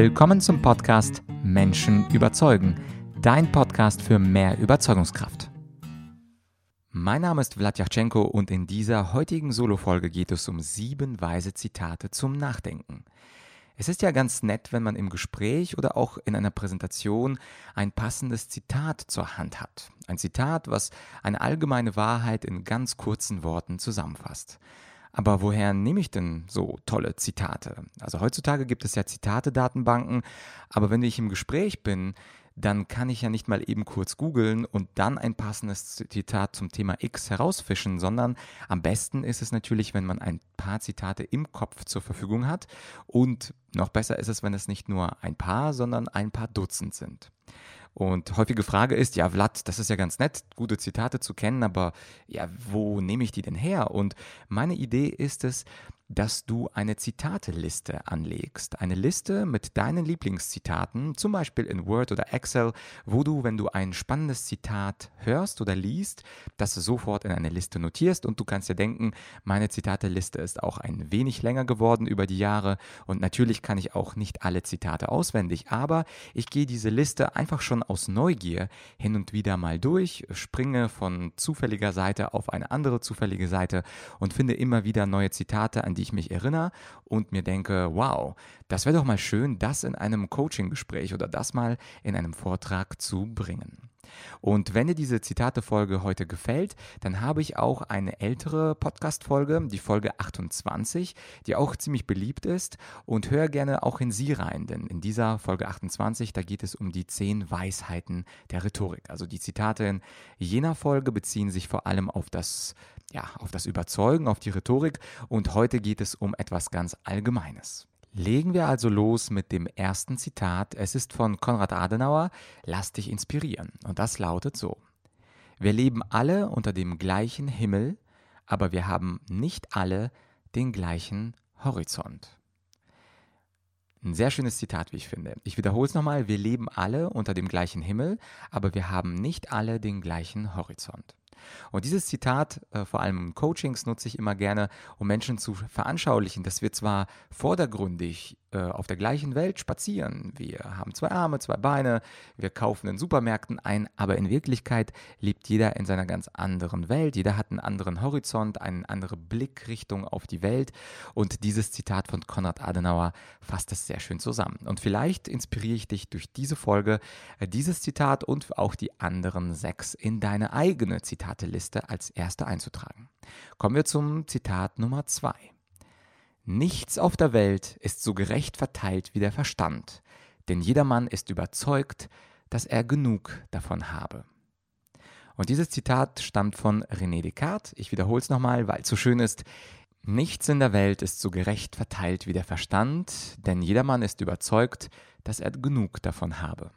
Willkommen zum Podcast Menschen überzeugen, dein Podcast für mehr Überzeugungskraft. Mein Name ist Vladyachenko und in dieser heutigen Solo-Folge geht es um sieben weise Zitate zum Nachdenken. Es ist ja ganz nett, wenn man im Gespräch oder auch in einer Präsentation ein passendes Zitat zur Hand hat. Ein Zitat, was eine allgemeine Wahrheit in ganz kurzen Worten zusammenfasst. Aber woher nehme ich denn so tolle Zitate? Also heutzutage gibt es ja Zitate-Datenbanken, aber wenn ich im Gespräch bin, dann kann ich ja nicht mal eben kurz googeln und dann ein passendes Zitat zum Thema X herausfischen, sondern am besten ist es natürlich, wenn man ein paar Zitate im Kopf zur Verfügung hat und noch besser ist es, wenn es nicht nur ein paar, sondern ein paar Dutzend sind. Und häufige Frage ist, ja, Vlad, das ist ja ganz nett, gute Zitate zu kennen, aber ja, wo nehme ich die denn her? Und meine Idee ist es, dass du eine Zitateliste anlegst. Eine Liste mit deinen Lieblingszitaten, zum Beispiel in Word oder Excel, wo du, wenn du ein spannendes Zitat hörst oder liest, das sofort in eine Liste notierst. Und du kannst dir denken, meine Zitateliste ist auch ein wenig länger geworden über die Jahre. Und natürlich kann ich auch nicht alle Zitate auswendig, aber ich gehe diese Liste einfach schon aus Neugier hin und wieder mal durch, springe von zufälliger Seite auf eine andere zufällige Seite und finde immer wieder neue Zitate, an die ich mich erinnere und mir denke, wow, das wäre doch mal schön, das in einem Coaching-Gespräch oder das mal in einem Vortrag zu bringen. Und wenn dir diese Zitate-Folge heute gefällt, dann habe ich auch eine ältere Podcast-Folge, die Folge 28, die auch ziemlich beliebt ist. Und hör gerne auch in sie rein, denn in dieser Folge 28, da geht es um die zehn Weisheiten der Rhetorik. Also die Zitate in jener Folge beziehen sich vor allem auf das, ja, auf das Überzeugen, auf die Rhetorik. Und heute geht es um etwas ganz Allgemeines. Legen wir also los mit dem ersten Zitat. Es ist von Konrad Adenauer. Lass dich inspirieren. Und das lautet so. Wir leben alle unter dem gleichen Himmel, aber wir haben nicht alle den gleichen Horizont. Ein sehr schönes Zitat, wie ich finde. Ich wiederhole es nochmal. Wir leben alle unter dem gleichen Himmel, aber wir haben nicht alle den gleichen Horizont. Und dieses Zitat, äh, vor allem in Coachings, nutze ich immer gerne, um Menschen zu veranschaulichen, dass wir zwar vordergründig äh, auf der gleichen Welt spazieren. Wir haben zwei Arme, zwei Beine, wir kaufen in Supermärkten ein, aber in Wirklichkeit lebt jeder in seiner ganz anderen Welt. Jeder hat einen anderen Horizont, eine andere Blickrichtung auf die Welt. Und dieses Zitat von Konrad Adenauer fasst es sehr schön zusammen. Und vielleicht inspiriere ich dich durch diese Folge, äh, dieses Zitat und auch die anderen sechs in deine eigene Zitateliste als erste einzutragen. Kommen wir zum Zitat Nummer zwei. Nichts auf der Welt ist so gerecht verteilt wie der Verstand, denn jedermann ist überzeugt, dass er genug davon habe. Und dieses Zitat stammt von René Descartes. Ich wiederhole es nochmal, weil es so schön ist. Nichts in der Welt ist so gerecht verteilt wie der Verstand, denn jedermann ist überzeugt, dass er genug davon habe.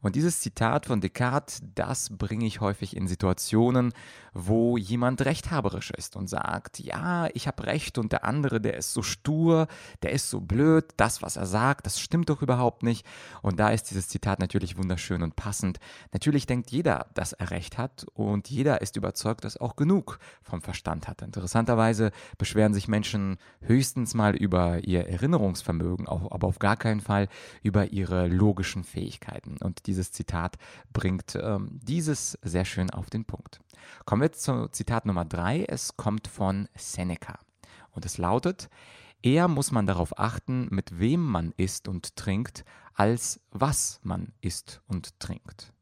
Und dieses Zitat von Descartes, das bringe ich häufig in Situationen, wo jemand rechthaberisch ist und sagt, ja, ich habe recht und der andere, der ist so stur, der ist so blöd, das, was er sagt, das stimmt doch überhaupt nicht. Und da ist dieses Zitat natürlich wunderschön und passend. Natürlich denkt jeder, dass er recht hat und jeder ist überzeugt, dass er auch genug vom Verstand hat. Interessanterweise beschweren sich Menschen höchstens mal über ihr Erinnerungsvermögen, aber auf gar keinen Fall über ihre logischen Fähigkeiten. Und dieses Zitat bringt ähm, dieses sehr schön auf den Punkt. Kommen wir zu Zitat Nummer drei. Es kommt von Seneca und es lautet, eher muss man darauf achten, mit wem man isst und trinkt, als was man isst und trinkt.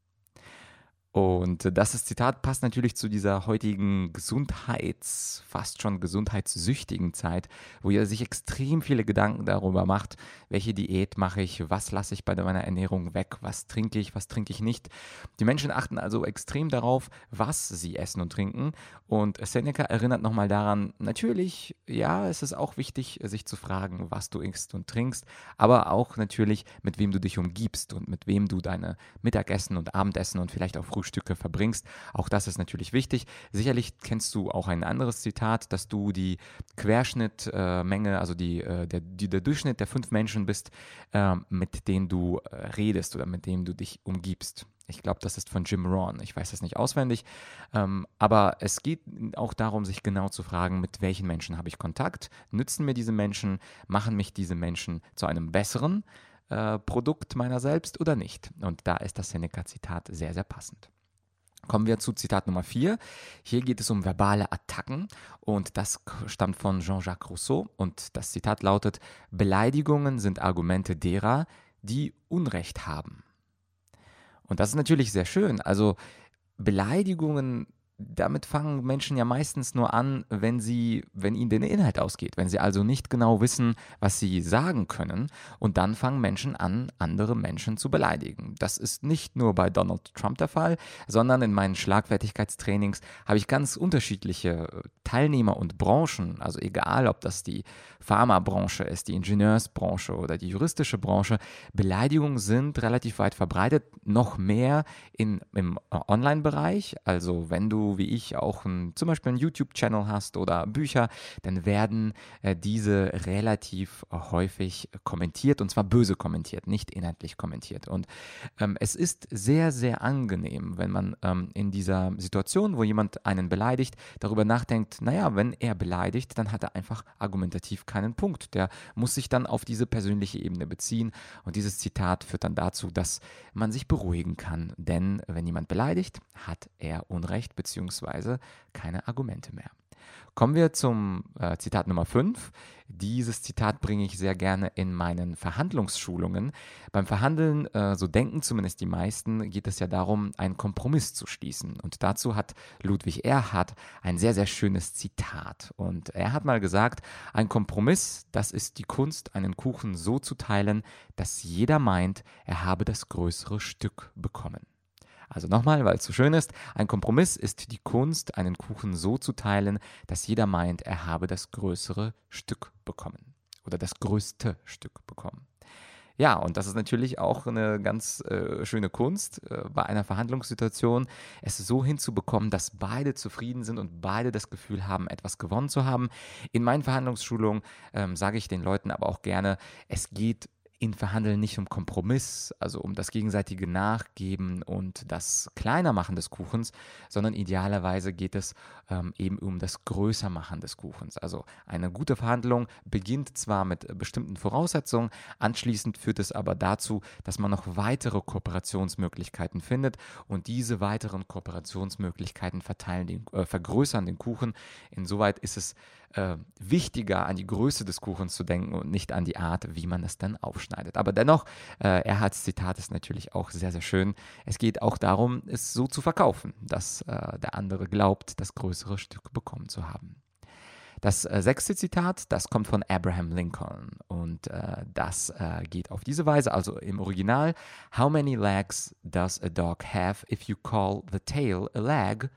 Und das Zitat passt natürlich zu dieser heutigen Gesundheits-, fast schon gesundheitssüchtigen Zeit, wo ihr sich extrem viele Gedanken darüber macht, welche Diät mache ich, was lasse ich bei meiner Ernährung weg, was trinke ich, was trinke ich nicht. Die Menschen achten also extrem darauf, was sie essen und trinken. Und Seneca erinnert nochmal daran, natürlich, ja, es ist auch wichtig, sich zu fragen, was du isst und trinkst, aber auch natürlich, mit wem du dich umgibst und mit wem du deine Mittagessen und Abendessen und vielleicht auch Frühstück Frühstücke verbringst. Auch das ist natürlich wichtig. Sicherlich kennst du auch ein anderes Zitat, dass du die Querschnittmenge, äh, also die, äh, der, die, der Durchschnitt der fünf Menschen bist, äh, mit denen du äh, redest oder mit denen du dich umgibst. Ich glaube, das ist von Jim Rohn. Ich weiß das nicht auswendig. Ähm, aber es geht auch darum, sich genau zu fragen, mit welchen Menschen habe ich Kontakt? Nützen mir diese Menschen? Machen mich diese Menschen zu einem besseren? äh, Produkt meiner selbst oder nicht? Und da ist das Seneca-Zitat sehr, sehr passend. Kommen wir zu Zitat Nummer 4. Hier geht es um verbale Attacken und das stammt von Jean-Jacques Rousseau und das Zitat lautet, Beleidigungen sind Argumente derer, die Unrecht haben. Und das ist natürlich sehr schön. Also Beleidigungen damit fangen Menschen ja meistens nur an, wenn sie, wenn ihnen der Inhalt ausgeht, wenn sie also nicht genau wissen, was sie sagen können, und dann fangen Menschen an, andere Menschen zu beleidigen. Das ist nicht nur bei Donald Trump der Fall, sondern in meinen Schlagfertigkeitstrainings habe ich ganz unterschiedliche äh, Teilnehmer und Branchen, also egal, ob das die Pharmabranche ist, die Ingenieursbranche oder die juristische Branche, Beleidigungen sind relativ weit verbreitet, noch mehr in, im äh, Online-Bereich, also wenn du wie ich auch ein, zum Beispiel einen YouTube-Channel hast oder Bücher, dann werden äh, diese relativ häufig kommentiert und zwar böse kommentiert, nicht inhaltlich kommentiert. Und ähm, es ist sehr, sehr angenehm, wenn man ähm, in dieser Situation, wo jemand einen beleidigt, darüber nachdenkt, naja, wenn er beleidigt, dann hat er einfach argumentativ keinen Punkt. Der muss sich dann auf diese persönliche Ebene beziehen. Und dieses Zitat führt dann dazu, dass man sich beruhigen kann. Denn wenn jemand beleidigt, hat er Unrecht, beziehungsweise beziehungsweise keine Argumente mehr. Kommen wir zum äh, Zitat Nummer 5. Dieses Zitat bringe ich sehr gerne in meinen Verhandlungsschulungen. Beim Verhandeln, äh, so denken zumindest die meisten, geht es ja darum, einen Kompromiss zu schließen. Und dazu hat Ludwig Erhard ein sehr, sehr schönes Zitat. Und er hat mal gesagt, ein Kompromiss, das ist die Kunst, einen Kuchen so zu teilen, dass jeder meint, er habe das größere Stück bekommen. Also nochmal, weil es so schön ist, ein Kompromiss ist die Kunst, einen Kuchen so zu teilen, dass jeder meint, er habe das größere Stück bekommen oder das größte Stück bekommen. Ja, und das ist natürlich auch eine ganz äh, schöne Kunst äh, bei einer Verhandlungssituation, es so hinzubekommen, dass beide zufrieden sind und beide das Gefühl haben, etwas gewonnen zu haben. In meinen Verhandlungsschulungen ähm, sage ich den Leuten aber auch gerne, es geht in Verhandeln nicht um Kompromiss, also um das gegenseitige Nachgeben und das Kleinermachen des Kuchens, sondern idealerweise geht es ähm, eben um das Größermachen des Kuchens. Also eine gute Verhandlung beginnt zwar mit bestimmten Voraussetzungen, anschließend führt es aber dazu, dass man noch weitere Kooperationsmöglichkeiten findet und diese weiteren Kooperationsmöglichkeiten verteilen den, äh, vergrößern den Kuchen. Insoweit ist es äh, wichtiger, an die Größe des Kuchens zu denken und nicht an die Art, wie man es dann aufschneidet. Aber dennoch, äh, Erhards Zitat ist natürlich auch sehr, sehr schön. Es geht auch darum, es so zu verkaufen, dass äh, der andere glaubt, das größere Stück bekommen zu haben. Das äh, sechste Zitat, das kommt von Abraham Lincoln und äh, das äh, geht auf diese Weise, also im Original, How many legs does a dog have if you call the tail a leg?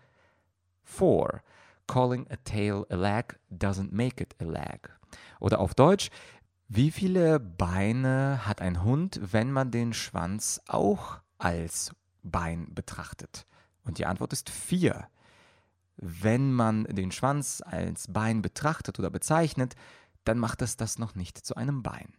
Four. Calling a tail a leg doesn't make it a leg. Oder auf Deutsch, wie viele Beine hat ein Hund, wenn man den Schwanz auch als Bein betrachtet? Und die Antwort ist vier. Wenn man den Schwanz als Bein betrachtet oder bezeichnet, dann macht es das noch nicht zu einem Bein.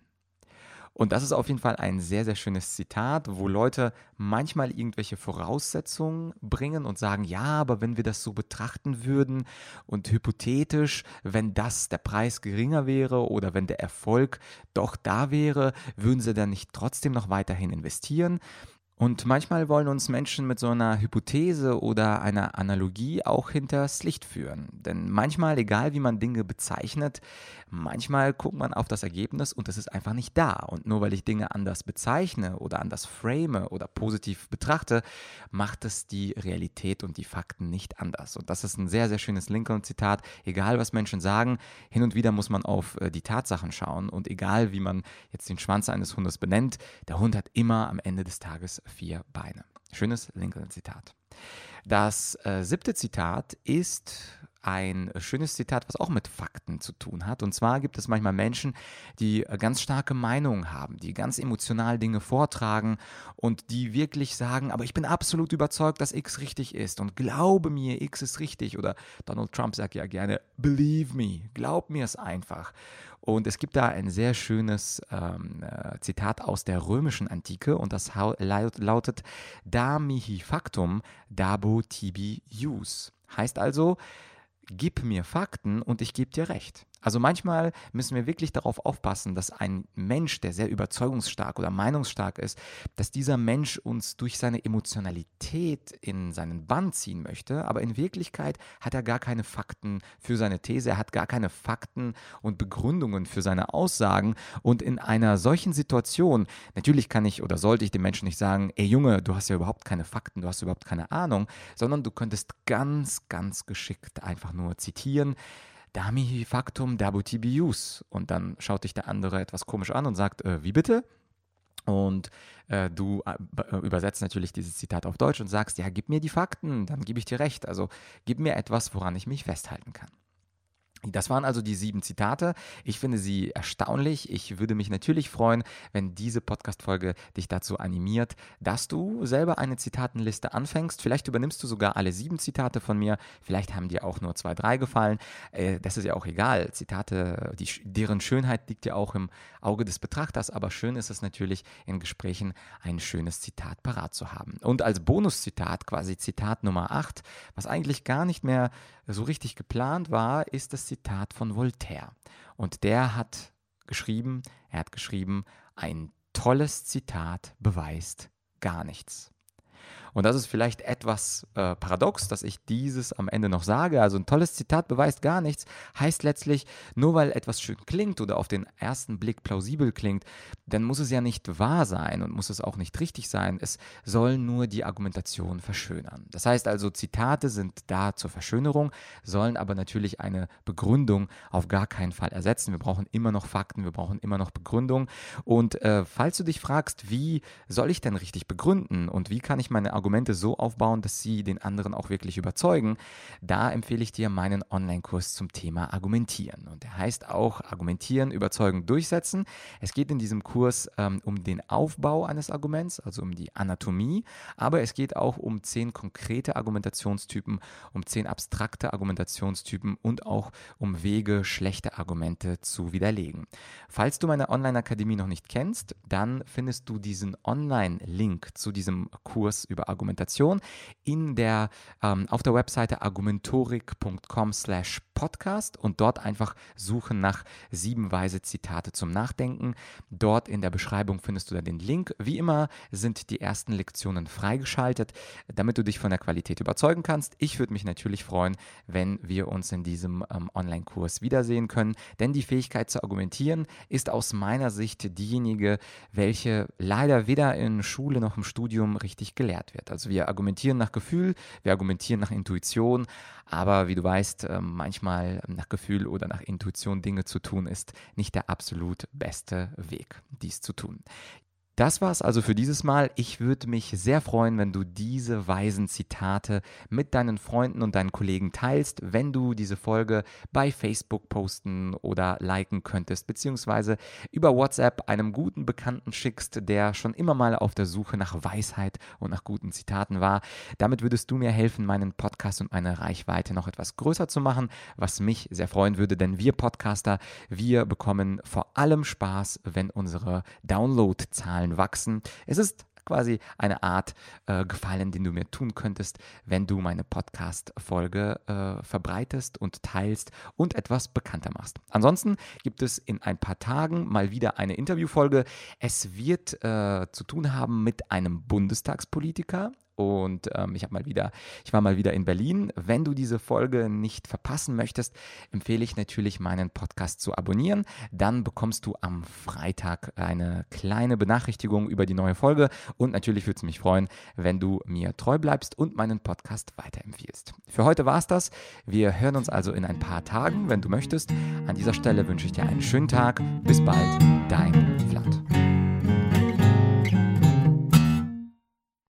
Und das ist auf jeden Fall ein sehr, sehr schönes Zitat, wo Leute manchmal irgendwelche Voraussetzungen bringen und sagen, ja, aber wenn wir das so betrachten würden und hypothetisch, wenn das der Preis geringer wäre oder wenn der Erfolg doch da wäre, würden sie dann nicht trotzdem noch weiterhin investieren? Und manchmal wollen uns Menschen mit so einer Hypothese oder einer Analogie auch hinters Licht führen. Denn manchmal, egal wie man Dinge bezeichnet, manchmal guckt man auf das Ergebnis und es ist einfach nicht da. Und nur weil ich Dinge anders bezeichne oder anders frame oder positiv betrachte, macht es die Realität und die Fakten nicht anders. Und das ist ein sehr, sehr schönes Lincoln-Zitat. Egal was Menschen sagen, hin und wieder muss man auf äh, die Tatsachen schauen. Und egal wie man jetzt den Schwanz eines Hundes benennt, der Hund hat immer am Ende des Tages vier Beine. Schönes Lincoln-Zitat. Das äh, siebte Zitat ist ein schönes Zitat, was auch mit Fakten zu tun hat. Und zwar gibt es manchmal Menschen, die äh, ganz starke Meinungen haben, die ganz emotional Dinge vortragen und die wirklich sagen, aber ich bin absolut überzeugt, dass X richtig ist und glaube mir, X ist richtig. Oder Donald Trump sagt ja gerne, believe me, glaub mir es einfach. Und es gibt da ein sehr schönes ähm, äh, Zitat aus der römischen Antike und das lautet Da mihi factum, dabo tibi jus. Heißt also, gib mir Fakten und ich gebe dir recht. Also manchmal müssen wir wirklich darauf aufpassen, dass ein Mensch, der sehr überzeugungsstark oder meinungsstark ist, dass dieser Mensch uns durch seine Emotionalität in seinen Bann ziehen möchte, aber in Wirklichkeit hat er gar keine Fakten für seine These, er hat gar keine Fakten und Begründungen für seine Aussagen. Und in einer solchen Situation, natürlich kann ich oder sollte ich dem Menschen nicht sagen, ey Junge, du hast ja überhaupt keine Fakten, du hast überhaupt keine Ahnung, sondern du könntest ganz, ganz geschickt einfach nur zitieren, Dami factum dabuti bius. Und dann schaut dich der andere etwas komisch an und sagt, äh, wie bitte? Und äh, du äh, äh, übersetzt natürlich dieses Zitat auf Deutsch und sagst, ja, gib mir die Fakten, dann gebe ich dir recht. Also gib mir etwas, woran ich mich festhalten kann. Das waren also die sieben Zitate. Ich finde sie erstaunlich. Ich würde mich natürlich freuen, wenn diese Podcast-Folge dich dazu animiert, dass du selber eine Zitatenliste anfängst. Vielleicht übernimmst du sogar alle sieben Zitate von mir. Vielleicht haben dir auch nur zwei, drei gefallen. Äh, das ist ja auch egal. Zitate, die, deren Schönheit liegt ja auch im Auge des Betrachters. Aber schön ist es natürlich, in Gesprächen ein schönes Zitat parat zu haben. Und als Bonuszitat, quasi Zitat Nummer acht, was eigentlich gar nicht mehr so richtig geplant war, ist das Zitat von Voltaire. Und der hat geschrieben, er hat geschrieben, ein tolles Zitat beweist gar nichts. Und das ist vielleicht etwas äh, paradox, dass ich dieses am Ende noch sage. Also ein tolles Zitat beweist gar nichts, heißt letztlich, nur weil etwas schön klingt oder auf den ersten Blick plausibel klingt, dann muss es ja nicht wahr sein und muss es auch nicht richtig sein. Es soll nur die Argumentation verschönern. Das heißt also, Zitate sind da zur Verschönerung, sollen aber natürlich eine Begründung auf gar keinen Fall ersetzen. Wir brauchen immer noch Fakten, wir brauchen immer noch Begründung. Und äh, falls du dich fragst, wie soll ich denn richtig begründen und wie kann ich meine Argumente so aufbauen, dass sie den anderen auch wirklich überzeugen, da empfehle ich dir meinen Online-Kurs zum Thema Argumentieren. Und der heißt auch Argumentieren, Überzeugen, Durchsetzen. Es geht in diesem Kurs ähm, um den Aufbau eines Arguments, also um die Anatomie, aber es geht auch um zehn konkrete Argumentationstypen, um zehn abstrakte Argumentationstypen und auch um Wege, schlechte Argumente zu widerlegen. Falls du meine Online-Akademie noch nicht kennst, dann findest du diesen Online-Link zu diesem Kurs über Argumentation in der, ähm, auf der Webseite argumentorik.com slash podcast und dort einfach suchen nach sieben weise Zitate zum Nachdenken. Dort in der Beschreibung findest du dann den Link. Wie immer sind die ersten Lektionen freigeschaltet, damit du dich von der Qualität überzeugen kannst. Ich würde mich natürlich freuen, wenn wir uns in diesem ähm, Online-Kurs wiedersehen können, denn die Fähigkeit zu argumentieren ist aus meiner Sicht diejenige, welche leider weder in Schule noch im Studium richtig gelehrt wird. Also wir argumentieren nach Gefühl, wir argumentieren nach Intuition, aber wie du weißt, ähm, manchmal nach Gefühl oder nach Intuition Dinge zu tun, ist nicht der absolut beste Weg, dies zu tun. Das war es also für dieses Mal. Ich würde mich sehr freuen, wenn du diese weisen Zitate mit deinen Freunden und deinen Kollegen teilst, wenn du diese Folge bei Facebook posten oder liken könntest, beziehungsweise über WhatsApp einem guten Bekannten schickst, der schon immer mal auf der Suche nach Weisheit und nach guten Zitaten war. Damit würdest du mir helfen, meinen Podcast und meine Reichweite noch etwas größer zu machen, was mich sehr freuen würde, denn wir Podcaster, wir bekommen vor allem Spaß, wenn unsere Downloadzahlen Zahlen wachsen. Es ist quasi eine Art äh, Gefallen, den du mir tun könntest, wenn du meine Podcast-Folge äh, verbreitest und teilst und etwas bekannter machst. Ansonsten gibt es in ein paar Tagen mal wieder eine Interviewfolge. Es wird äh, zu tun haben mit einem Bundestagspolitiker und ähm, ich habe mal wieder, ich war mal wieder in Berlin. Wenn du diese Folge nicht verpassen möchtest, empfehle ich natürlich meinen Podcast zu abonnieren. Dann bekommst du am Freitag eine kleine Benachrichtigung über die neue Folge und natürlich würde es mich freuen, wenn du mir treu bleibst und meinen Podcast weiterempfiehlst. Für heute war es das. Wir hören uns also in ein paar Tagen, wenn du möchtest. An dieser Stelle wünsche ich dir einen schönen Tag. Bis bald, dein